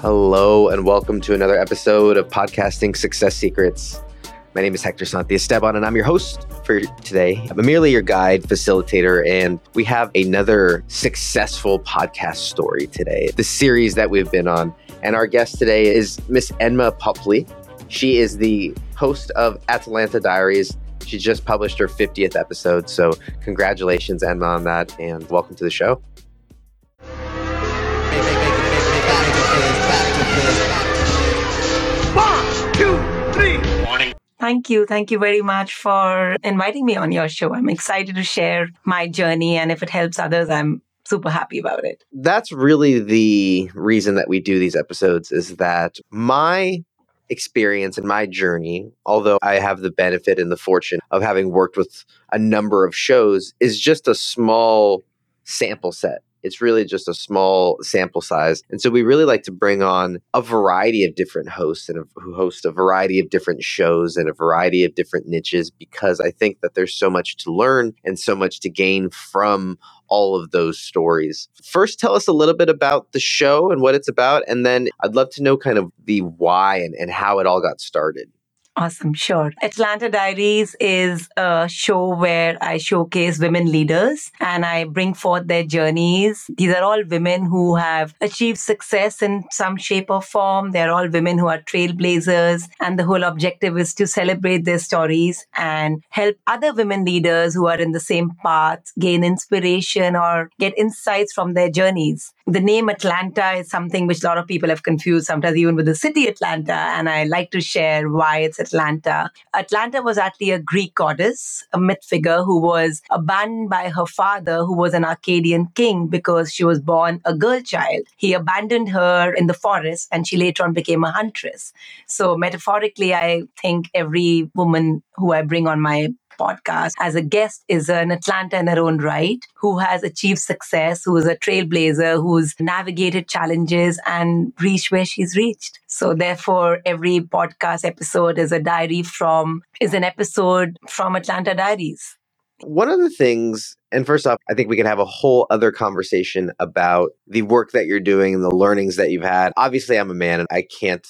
Hello, and welcome to another episode of Podcasting Success Secrets. My name is Hector Santiesteban, and I'm your host for today. I'm merely your guide, facilitator, and we have another successful podcast story today, the series that we've been on. And our guest today is Miss Enma Popli. She is the host of Atalanta Diaries. She just published her 50th episode. So, congratulations, Enma, on that, and welcome to the show. Thank you. Thank you very much for inviting me on your show. I'm excited to share my journey. And if it helps others, I'm super happy about it. That's really the reason that we do these episodes is that my experience and my journey, although I have the benefit and the fortune of having worked with a number of shows, is just a small sample set it's really just a small sample size. And so we really like to bring on a variety of different hosts and who host a variety of different shows and a variety of different niches because I think that there's so much to learn and so much to gain from all of those stories. First, tell us a little bit about the show and what it's about. And then I'd love to know kind of the why and, and how it all got started. Awesome, sure. Atalanta Diaries is a show where I showcase women leaders and I bring forth their journeys. These are all women who have achieved success in some shape or form. They're all women who are trailblazers, and the whole objective is to celebrate their stories and help other women leaders who are in the same path gain inspiration or get insights from their journeys. The name Atalanta is something which a lot of people have confused, sometimes even with the city Atlanta, and I like to share why it's Atalanta. Atalanta was actually a Greek goddess, a myth figure who was abandoned by her father, who was an Arcadian king, because she was born a girl child. He abandoned her in the forest and she later on became a huntress. So, metaphorically, I think every woman who I bring on my podcast as a guest is an Atalanta in her own right who has achieved success, who is a trailblazer, who's navigated challenges and reached where she's reached. So therefore, every podcast episode is a diary from, is an episode from Atalanta Diaries. One of the things, and first off, I think we can have a whole other conversation about the work that you're doing and the learnings that you've had. Obviously, I'm a man and I can't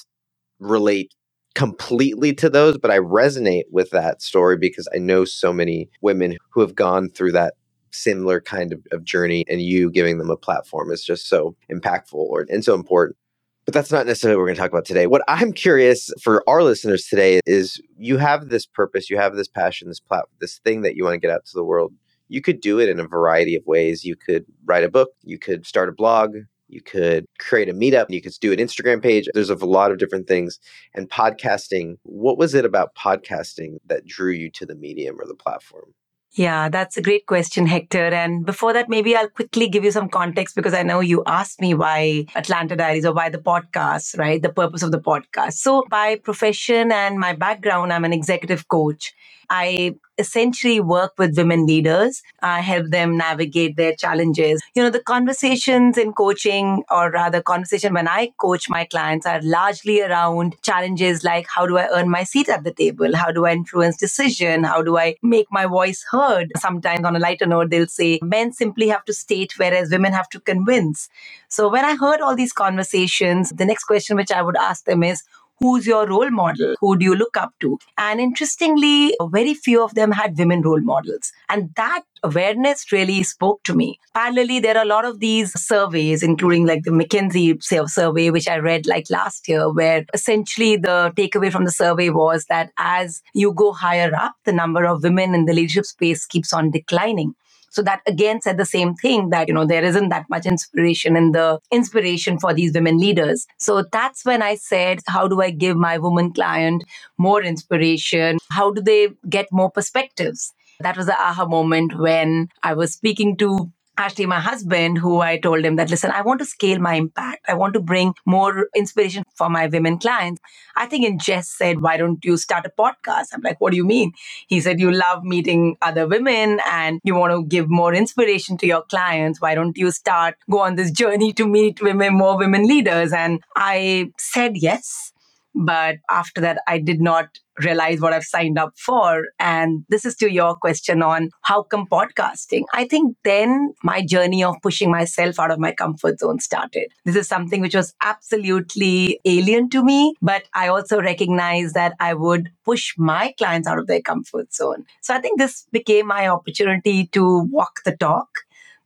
relate completely to those, but I resonate with that story because I know so many women who have gone through that similar kind of, of journey and you giving them a platform is just so impactful or, and so important. But that's not necessarily what we're going to talk about today. What I'm curious for our listeners today is you have this purpose, you have this passion, this plat- this thing that you want to get out to the world. You could do it in a variety of ways. You could write a book, you could start a blog, you could create a meetup, you could do an Instagram page. There's a lot of different things. And podcasting, what was it about podcasting that drew you to the medium or the platform? Yeah, that's a great question, Hector. And before that, maybe I'll quickly give you some context because I know you asked me why Atalanta Diaries or why the podcast, right? The purpose of the podcast. So, by profession and my background, I'm an executive coach. I essentially work with women leaders. I help them navigate their challenges. You know, the conversations in coaching, or rather, conversation when I coach my clients, are largely around challenges like how do I earn my seat at the table? How do I influence decision? How do I make my voice heard? Sometimes, on a lighter note, they'll say men simply have to state, whereas women have to convince. So, when I heard all these conversations, the next question which I would ask them is, who's your role model? Who do you look up to? And interestingly, very few of them had women role models. And that awareness really spoke to me. Parallelly, there are a lot of these surveys, including like the McKinsey survey, which I read like last year, where essentially the takeaway from the survey was that as you go higher up, the number of women in the leadership space keeps on declining. So that again said the same thing that, you know, there isn't that much inspiration in the inspiration for these women leaders. So that's when I said, how do I give my woman client more inspiration? How do they get more perspectives? That was the aha moment when I was speaking to Ashley, my husband, who I told him that, listen, I want to scale my impact. I want to bring more inspiration for my women clients. I think in Jess said, why don't you start a podcast? I'm like, what do you mean? He said, you love meeting other women and you want to give more inspiration to your clients. Why don't you start, go on this journey to meet women, more women leaders? And I said yes But after that, I did not realize what I've signed up for. And this is to your question on how come podcasting. I think then my journey of pushing myself out of my comfort zone started. This is something which was absolutely alien to me, but I also recognized that I would push my clients out of their comfort zone. So I think this became my opportunity to walk the talk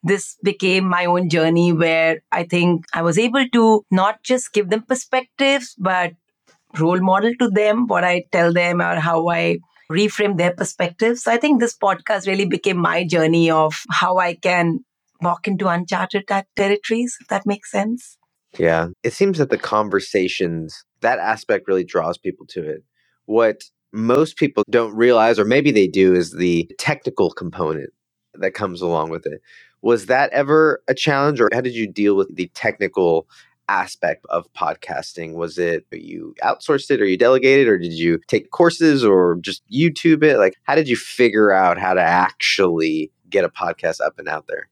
this became my own journey where I think I was able to not just give them perspectives, but role model to them, what I tell them or how I reframe their perspectives. So I think this podcast really became my journey of how I can walk into uncharted territories, if that makes sense. Yeah. It seems that the conversations, that aspect really draws people to it. What most people don't realize, or maybe they do, is the technical component that comes along with it. Was that ever a challenge, or how did you deal with the technical aspect of podcasting? Was it you outsourced it or you delegated or did you take courses or just YouTube it? Like, how did you figure out how to actually get a podcast up and out there?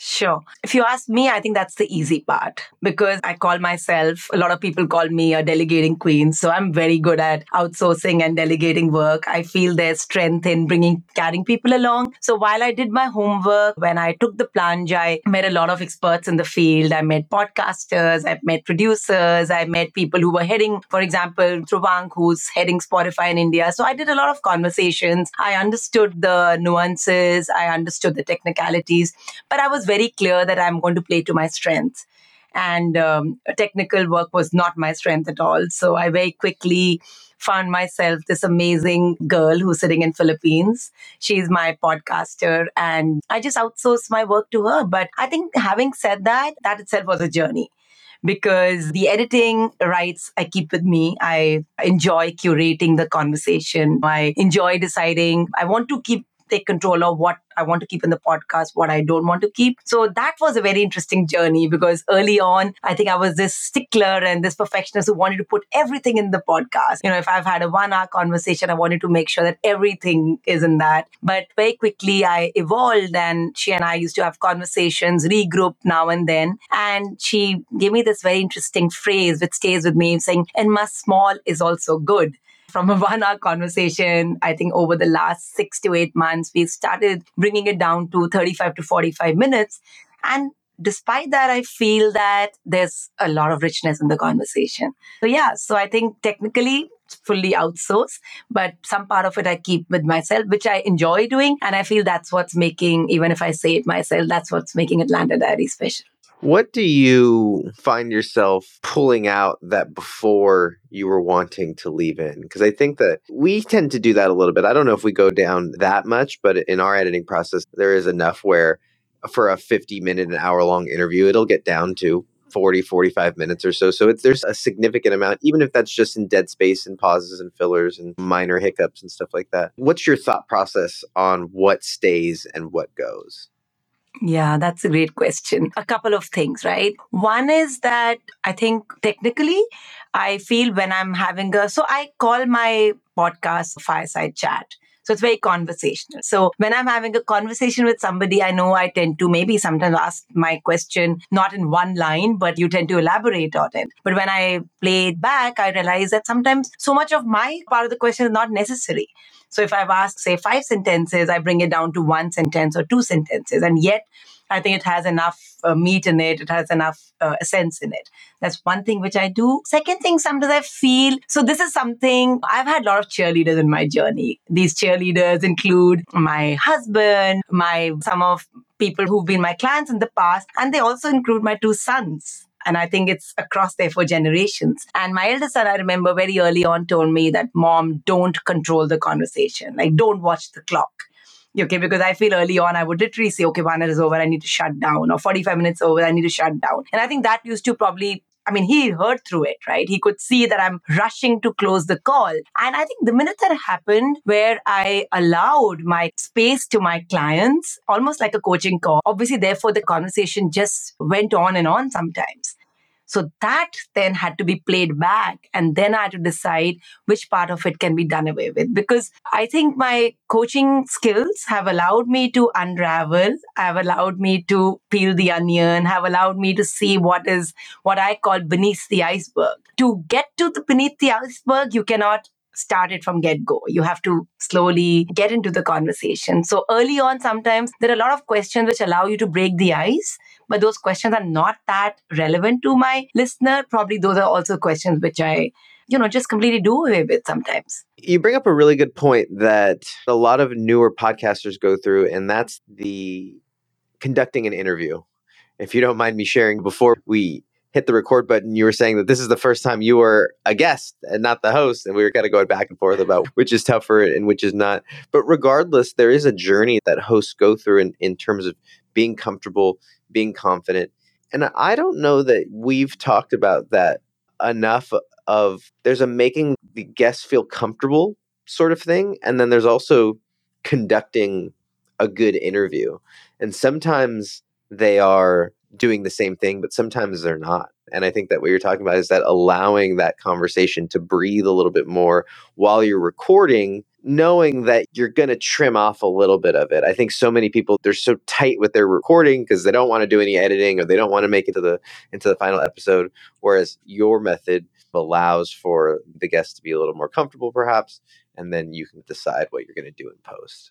Sure. If you ask me, I think that's the easy part because I call myself, a lot of people call me a delegating queen. So I'm very good at outsourcing and delegating work. I feel there's strength in bringing, carrying people along. So while I did my homework, when I took the plunge, I met a lot of experts in the field. I met podcasters, I met producers, I met people who were heading, for example, Dhruvank, who's heading Spotify in India. So I did a lot of conversations. I understood the nuances, I understood the technicalities, but I was very clear that I'm going to play to my strengths. And um, technical work was not my strength at all. So I very quickly found myself this amazing girl who's sitting in Philippines. She's my podcaster and I just outsourced my work to her. But I think having said that, that itself was a journey because the editing rights I keep with me. I enjoy curating the conversation. I enjoy deciding I want to keep take control of what I want to keep in the podcast, what I don't want to keep. So that was a very interesting journey because early on, I think I was this stickler and this perfectionist who wanted to put everything in the podcast. You know, if I've had a one hour conversation, I wanted to make sure that everything is in that. But very quickly, I evolved and she and I used to have conversations, regroup now and then. And she gave me this very interesting phrase which stays with me saying, and my small is also good from a one hour conversation, I think over the last six to eight months, we've started bringing it down to 35 to 45 minutes. And despite that, I feel that there's a lot of richness in the conversation. So, yeah, so I think technically, fully outsourced, but some part of it I keep with myself, which I enjoy doing. And I feel that's what's making, even if I say it myself, that's what's making Atalanta Diary special. What do you find yourself pulling out that before you were wanting to leave in? Because I think that we tend to do that a little bit. I don't know if we go down that much, but in our editing process, there is enough where for a 50 minute, an hour long interview, it'll get down to 40, 45 minutes or so. So there's a significant amount, even if that's just in dead space and pauses and fillers and minor hiccups and stuff like that. What's your thought process on what stays and what goes? Yeah, that's a great question. A couple of things, right? One is that I think technically, I feel when I'm having a, so I call my podcast fireside chat. So it's very conversational. So when I'm having a conversation with somebody, I know I tend to maybe sometimes ask my question not in one line, but you tend to elaborate on it. But when I play it back, I realize that sometimes so much of my part of the question is not necessary. So if I've asked, say, five sentences, I bring it down to one sentence or two sentences. And yet, I think it has enough uh, meat in it. It has enough uh, sense in it. That's one thing which I do. Second thing, sometimes I feel so. This is something I've had a lot of cheerleaders in my journey. These cheerleaders include my husband, my some of people who've been my clients in the past, and they also include my two sons. And I think it's across there for generations. And my eldest son, I remember very early on, told me that, Mom, don't control the conversation. Like, don't watch the clock. Okay, because I feel early on, I would literally say, okay, one hour is over, I need to shut down, or 45 minutes over, I need to shut down. And I think that used to probably I mean, he heard through it, right? He could see that I'm rushing to close the call. And I think the minute that happened, where I allowed my space to my clients, almost like a coaching call, obviously, therefore, the conversation just went on and on sometimes. So that then had to be played back. And then I had to decide which part of it can be done away with. Because I think my coaching skills have allowed me to unravel, have allowed me to peel the onion, have allowed me to see what is what I call beneath the iceberg. To get to the beneath the iceberg, you cannot start it from get go. You have to slowly get into the conversation. So early on, sometimes there are a lot of questions which allow you to break the ice, but those questions are not that relevant to my listener. Probably those are also questions which I you know just completely do away with sometimes you bring up a really good point that a lot of newer podcasters go through and that's the conducting an interview if you don't mind me sharing before we hit the record button, you were saying that this is the first time you were a guest and not the host. And we were kind of going back and forth about which is tougher and which is not. But regardless, there is a journey that hosts go through in, in terms of being comfortable, being confident. And I don't know that we've talked about that enough of there's a making the guests feel comfortable sort of thing. And then there's also conducting a good interview. And sometimes they are doing the same thing, but sometimes they're not. And I think that what you're talking about is that allowing that conversation to breathe a little bit more while you're recording, knowing that you're going to trim off a little bit of it. I think so many people they're so tight with their recording because they don't want to do any editing or they don't want to make it to the into the final episode whereas your method allows for the guest to be a little more comfortable perhaps and then you can decide what you're going to do in post.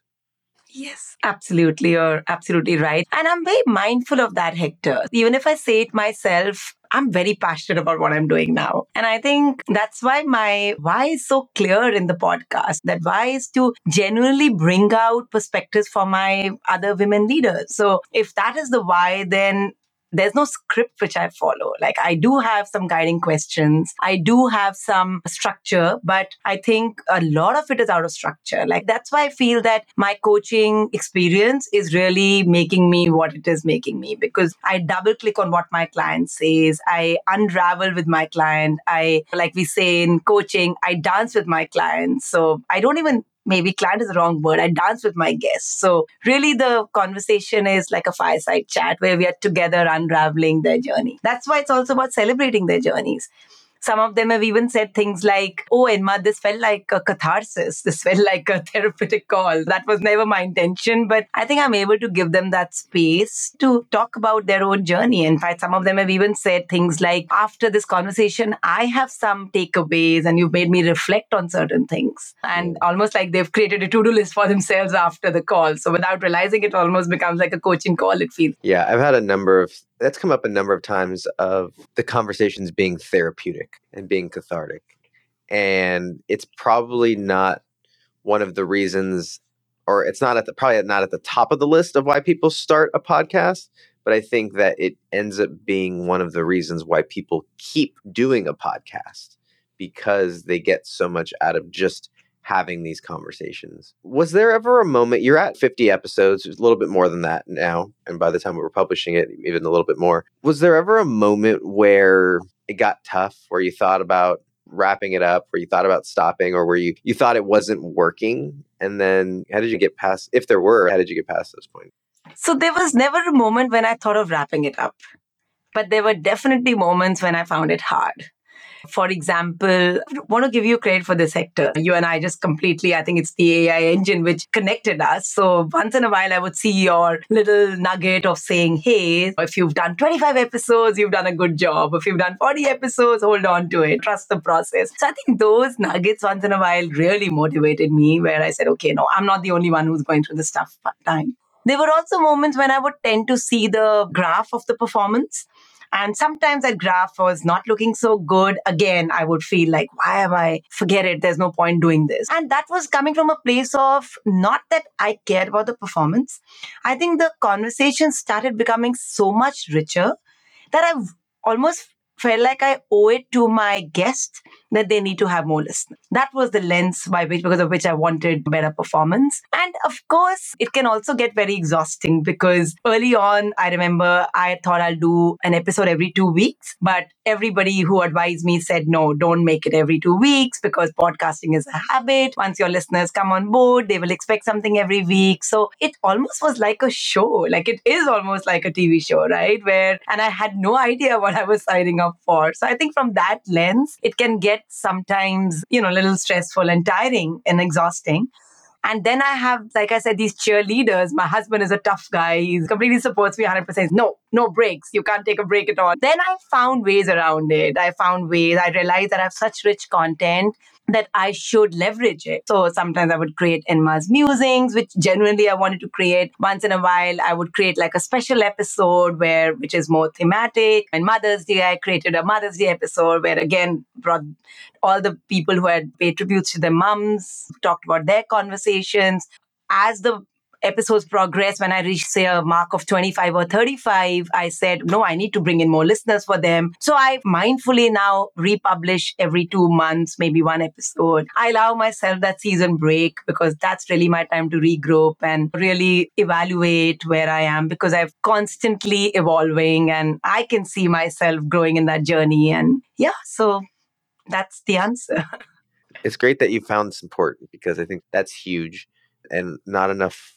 Yes, absolutely. You're absolutely right. And I'm very mindful of that, Hector. Even if I say it myself, I'm very passionate about what I'm doing now. And I think that's why my why is so clear in the podcast. That why is to genuinely bring out perspectives for my other women leaders. So if that is the why, then there's no script which I follow. Like I do have some guiding questions. I do have some structure, but I think a lot of it is out of structure. Like that's why I feel that my coaching experience is really making me what it is making me because I double click on what my client says. I unravel with my client. I, like we say in coaching, I dance with my clients. So I don't even maybe client is the wrong word. I dance with my guests. So really the conversation is like a fireside chat where we are together unraveling their journey. That's why it's also about celebrating their journeys. Some of them have even said things like, Oh, Enma, this felt like a catharsis. This felt like a therapeutic call. That was never my intention. But I think I'm able to give them that space to talk about their own journey. In fact, some of them have even said things like, After this conversation, I have some takeaways and you've made me reflect on certain things. And almost like they've created a to do list for themselves after the call. So without realizing it, almost becomes like a coaching call, it feels. Yeah, I've had a number of that's come up a number of times of the conversations being therapeutic and being cathartic. And it's probably not one of the reasons or it's not at the probably not at the top of the list of why people start a podcast, but I think that it ends up being one of the reasons why people keep doing a podcast because they get so much out of just having these conversations. Was there ever a moment you're at 50 episodes, a little bit more than that now, and by the time we were publishing it, even a little bit more. Was there ever a moment where it got tough, where you thought about wrapping it up, where you thought about stopping, or where you you thought it wasn't working? And then how did you get past if there were, how did you get past those points? So there was never a moment when I thought of wrapping it up. But there were definitely moments when I found it hard. For example, I want to give you credit for this Hector. You and I just completely, I think it's the AI engine which connected us. So once in a while, I would see your little nugget of saying, hey, if you've done 25 episodes, you've done a good job. If you've done 40 episodes, hold on to it. Trust the process. So I think those nuggets once in a while really motivated me where I said, okay, no, I'm not the only one who's going through this tough time. There were also moments when I would tend to see the graph of the performance and sometimes that graph was not looking so good. Again, I would feel like, why am I? Forget it. There's no point doing this. And that was coming from a place of not that I cared about the performance. I think the conversation started becoming so much richer that I've almost felt like I owe it to my guests that they need to have more listeners. That was the lens by which, because of which I wanted better performance. And of course, it can also get very exhausting because early on, I remember I thought I'll do an episode every two weeks, but everybody who advised me said, no, don't make it every two weeks because podcasting is a habit. Once your listeners come on board, they will expect something every week. So it almost was like a show. Like it is almost like a TV show, right? Where, and I had no idea what I was signing up for. So I think from that lens, it can get sometimes, you know, a little stressful and tiring and exhausting. And then I have, like I said, these cheerleaders. My husband is a tough guy. He completely supports me 100%. No, no breaks. You can't take a break at all. Then I found ways around it. I found ways. I realized that I have such rich content that I should leverage it. So sometimes I would create Enma's musings, which genuinely I wanted to create. Once in a while, I would create like a special episode where, which is more thematic. And Mother's Day, I created a Mother's Day episode where again brought all the people who had paid tributes to their mums, talked about their conversations. As the episodes progress, when I reach, say, a mark of 25 or 35, I said, no, I need to bring in more listeners for them. So I mindfully now republish every two months, maybe one episode. I allow myself that season break because that's really my time to regroup and really evaluate where I am because I'm constantly evolving and I can see myself growing in that journey. And yeah, so that's the answer. It's great that you found support because I think that's huge and not enough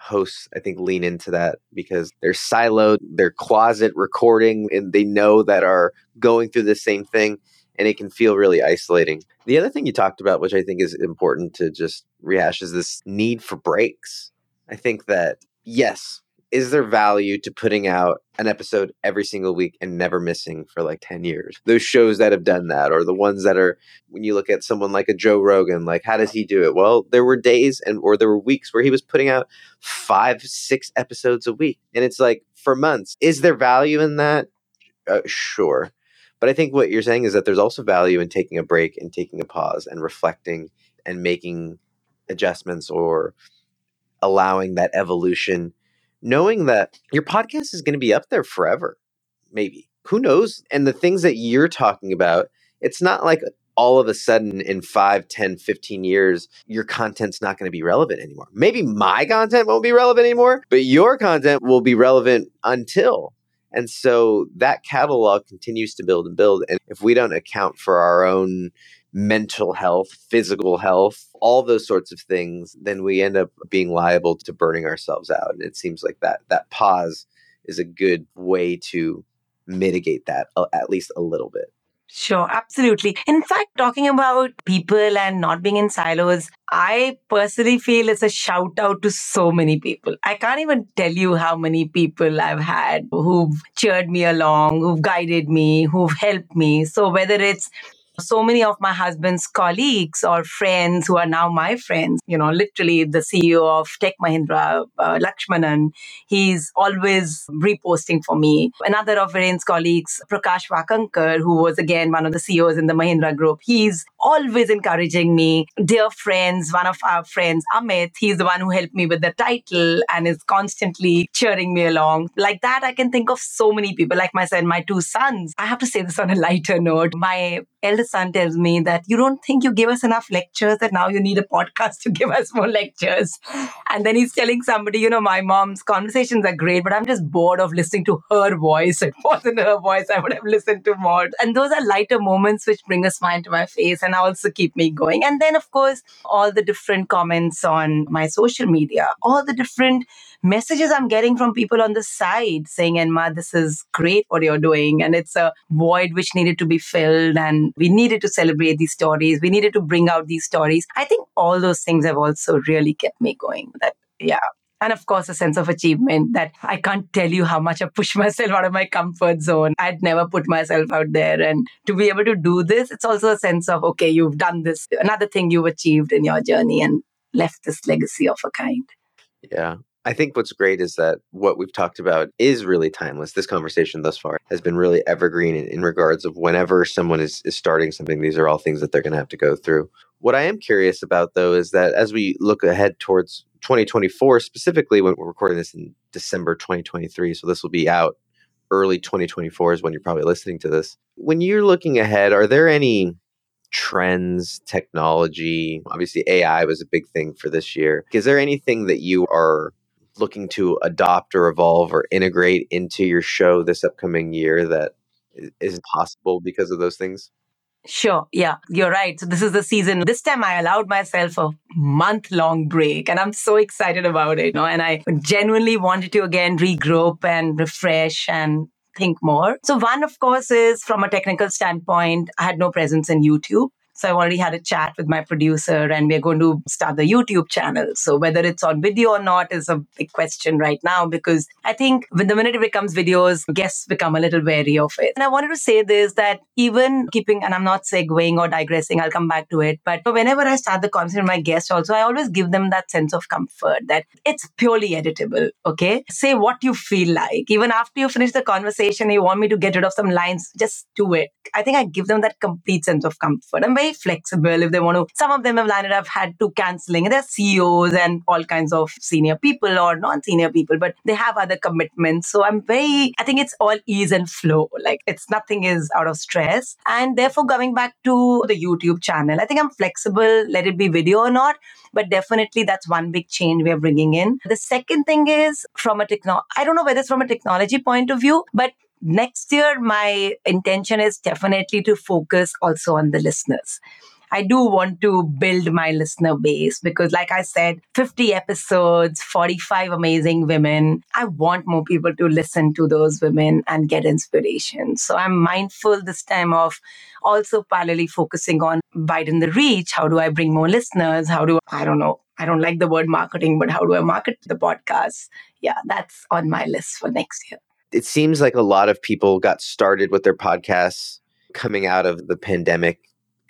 hosts i think lean into that because they're siloed they're closet recording and they know that are going through the same thing and it can feel really isolating. The other thing you talked about which i think is important to just rehash is this need for breaks. I think that yes is there value to putting out an episode every single week and never missing for like 10 years? Those shows that have done that, or the ones that are, when you look at someone like a Joe Rogan, like how does he do it? Well, there were days and, or there were weeks where he was putting out five, six episodes a week. And it's like for months. Is there value in that? Uh, sure. But I think what you're saying is that there's also value in taking a break and taking a pause and reflecting and making adjustments or allowing that evolution knowing that your podcast is going to be up there forever, maybe. Who knows? And the things that you're talking about, it's not like all of a sudden in 5, 10, 15 years, your content's not going to be relevant anymore. Maybe my content won't be relevant anymore, but your content will be relevant until. And so that catalog continues to build and build. And if we don't account for our own mental health, physical health, all those sorts of things, then we end up being liable to burning ourselves out. And it seems like that that pause is a good way to mitigate that uh, at least a little bit. Sure, absolutely. In fact, talking about people and not being in silos, I personally feel it's a shout out to so many people. I can't even tell you how many people I've had who've cheered me along, who've guided me, who've helped me. So whether it's so many of my husband's colleagues or friends who are now my friends, you know, literally the CEO of Tech Mahindra, uh, Lakshmanan, he's always reposting for me. Another of Viren's colleagues, Prakash Wakankar, who was again one of the CEOs in the Mahindra group, he's always encouraging me. Dear friends, one of our friends, Amit, he's the one who helped me with the title and is constantly cheering me along. Like that, I can think of so many people. Like my son, my two sons. I have to say this on a lighter note. My eldest son tells me that you don't think you give us enough lectures that now you need a podcast to give us more lectures. And then he's telling somebody, you know, my mom's conversations are great, but I'm just bored of listening to her voice. It wasn't her voice I would have listened to more. And those are lighter moments which bring a smile to my face and also keep me going. And then, of course, all the different comments on my social media, all the different messages I'm getting from people on the side saying, Enma, this is great what you're doing. And it's a void which needed to be filled. And we needed to celebrate these stories. We needed to bring out these stories. I think all those things have also really kept me going. That, yeah. And of course, a sense of achievement that I can't tell you how much I push myself out of my comfort zone. I'd never put myself out there. And to be able to do this, it's also a sense of, okay, you've done this, another thing you've achieved in your journey and left this legacy of a kind. Yeah. I think what's great is that what we've talked about is really timeless. This conversation thus far has been really evergreen in, in regards of whenever someone is, is starting something, these are all things that they're going to have to go through. What I am curious about, though, is that as we look ahead towards 2024, specifically when we're recording this in December 2023, so this will be out early 2024 is when you're probably listening to this. When you're looking ahead, are there any trends, technology? Obviously, AI was a big thing for this year. Is there anything that you are looking to adopt or evolve or integrate into your show this upcoming year that is possible because of those things? Sure. Yeah, you're right. So this is the season. This time I allowed myself a month long break and I'm so excited about it. You know? And I genuinely wanted to again regroup and refresh and think more. So, one, of course, is from a technical standpoint, I had no presence in YouTube. So I've already had a chat with my producer and we're going to start the YouTube channel. So whether it's on video or not is a big question right now because I think when the minute it becomes videos, guests become a little wary of it. And I wanted to say this that even keeping, and I'm not segueing or digressing, I'll come back to it. But whenever I start the conversation with my guests also, I always give them that sense of comfort that it's purely editable. Okay. Say what you feel like. Even after you finish the conversation, you want me to get rid of some lines, just do it. I think I give them that complete sense of comfort. I'm very flexible if they want to. Some of them have landed up had to canceling. They're CEOs and all kinds of senior people or non-senior people, but they have other commitments. So I'm very, I think it's all ease and flow. Like it's nothing is out of stress. And therefore going back to the YouTube channel, I think I'm flexible, let it be video or not. But definitely that's one big change we are bringing in. The second thing is from a techno, I don't know whether it's from a technology point of view, but next year, my intention is definitely to focus also on the listeners. I do want to build my listener base because, like I said, 50 episodes, 45 amazing women. I want more people to listen to those women and get inspiration. So I'm mindful this time of also parallelly focusing on widen the reach. How do I bring more listeners? How do I don't know. I don't like the word marketing, but how do I market the podcast? Yeah, that's on my list for next year it seems like a lot of people got started with their podcasts coming out of the pandemic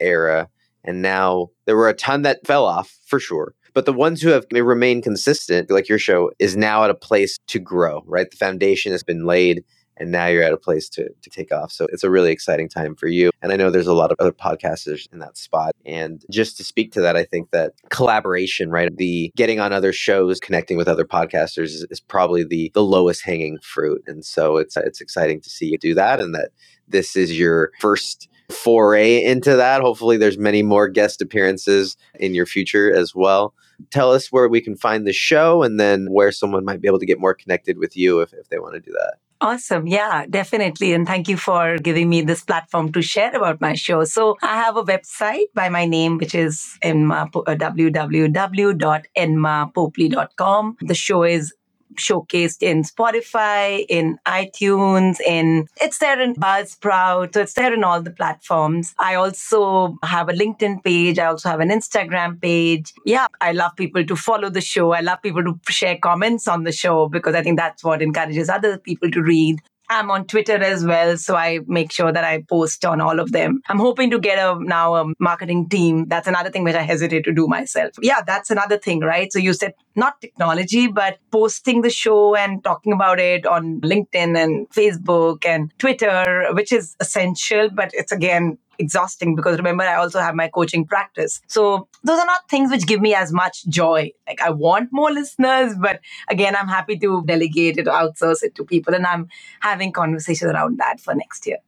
era. And now there were a ton that fell off for sure. But the ones who have remained consistent, like your show, is now at a place to grow, right? The foundation has been laid and now you're at a place to, to take off. So it's a really exciting time for you. And I know there's a lot of other podcasters in that spot. And just to speak to that, I think that collaboration, right? The getting on other shows, connecting with other podcasters is, is probably the the lowest hanging fruit. And so it's it's exciting to see you do that and that this is your first foray into that. Hopefully there's many more guest appearances in your future as well. Tell us where we can find the show and then where someone might be able to get more connected with you if, if they want to do that. Awesome. Yeah, definitely. And thank you for giving me this platform to share about my show. So I have a website by my name, which is Enma, uh, www.enmapopli.com. The show is showcased in Spotify, in iTunes, in it's there in Buzzsprout, so it's there in all the platforms. I also have a LinkedIn page. I also have an Instagram page. Yeah, I love people to follow the show. I love people to share comments on the show because I think that's what encourages other people to read. I'm on Twitter as well, so I make sure that I post on all of them. I'm hoping to get a now a marketing team. That's another thing which I hesitate to do myself. Yeah, that's another thing, right? So you said not technology, but posting the show and talking about it on LinkedIn and Facebook and Twitter, which is essential, but it's again exhausting because remember, I also have my coaching practice. So those are not things which give me as much joy. Like I want more listeners, but again, I'm happy to delegate it, or outsource it to people. And I'm having conversations around that for next year.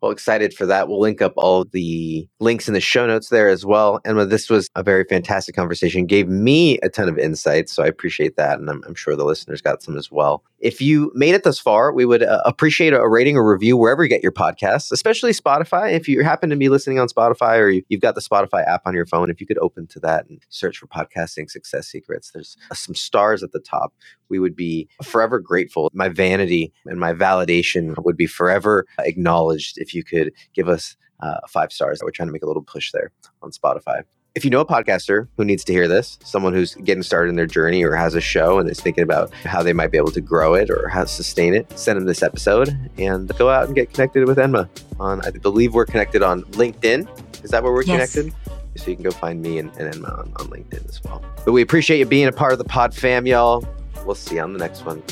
Well, excited for that. We'll link up all the links in the show notes there as well. And this was a very fantastic conversation. Gave me a ton of insights, so I appreciate that, and I'm, I'm sure the listeners got some as well. If you made it thus far, we would uh, appreciate a rating or review wherever you get your podcasts, especially Spotify. If you happen to be listening on Spotify or you, have got the Spotify app on your phone, if you could open to that and search for podcasting success secrets, there's uh, some stars at the top. We would be forever grateful. My vanity and my validation would be forever acknowledged if you could give us uh, five stars. We're trying to make a little push there on Spotify if you know a podcaster who needs to hear this, someone who's getting started in their journey or has a show and is thinking about how they might be able to grow it or how to sustain it, send them this episode and go out and get connected with Enma. On I believe we're connected on LinkedIn. Is that where we're yes. connected? So you can go find me and, and Enma on, on LinkedIn as well. But we appreciate you being a part of the pod fam, y'all. We'll see you on the next one.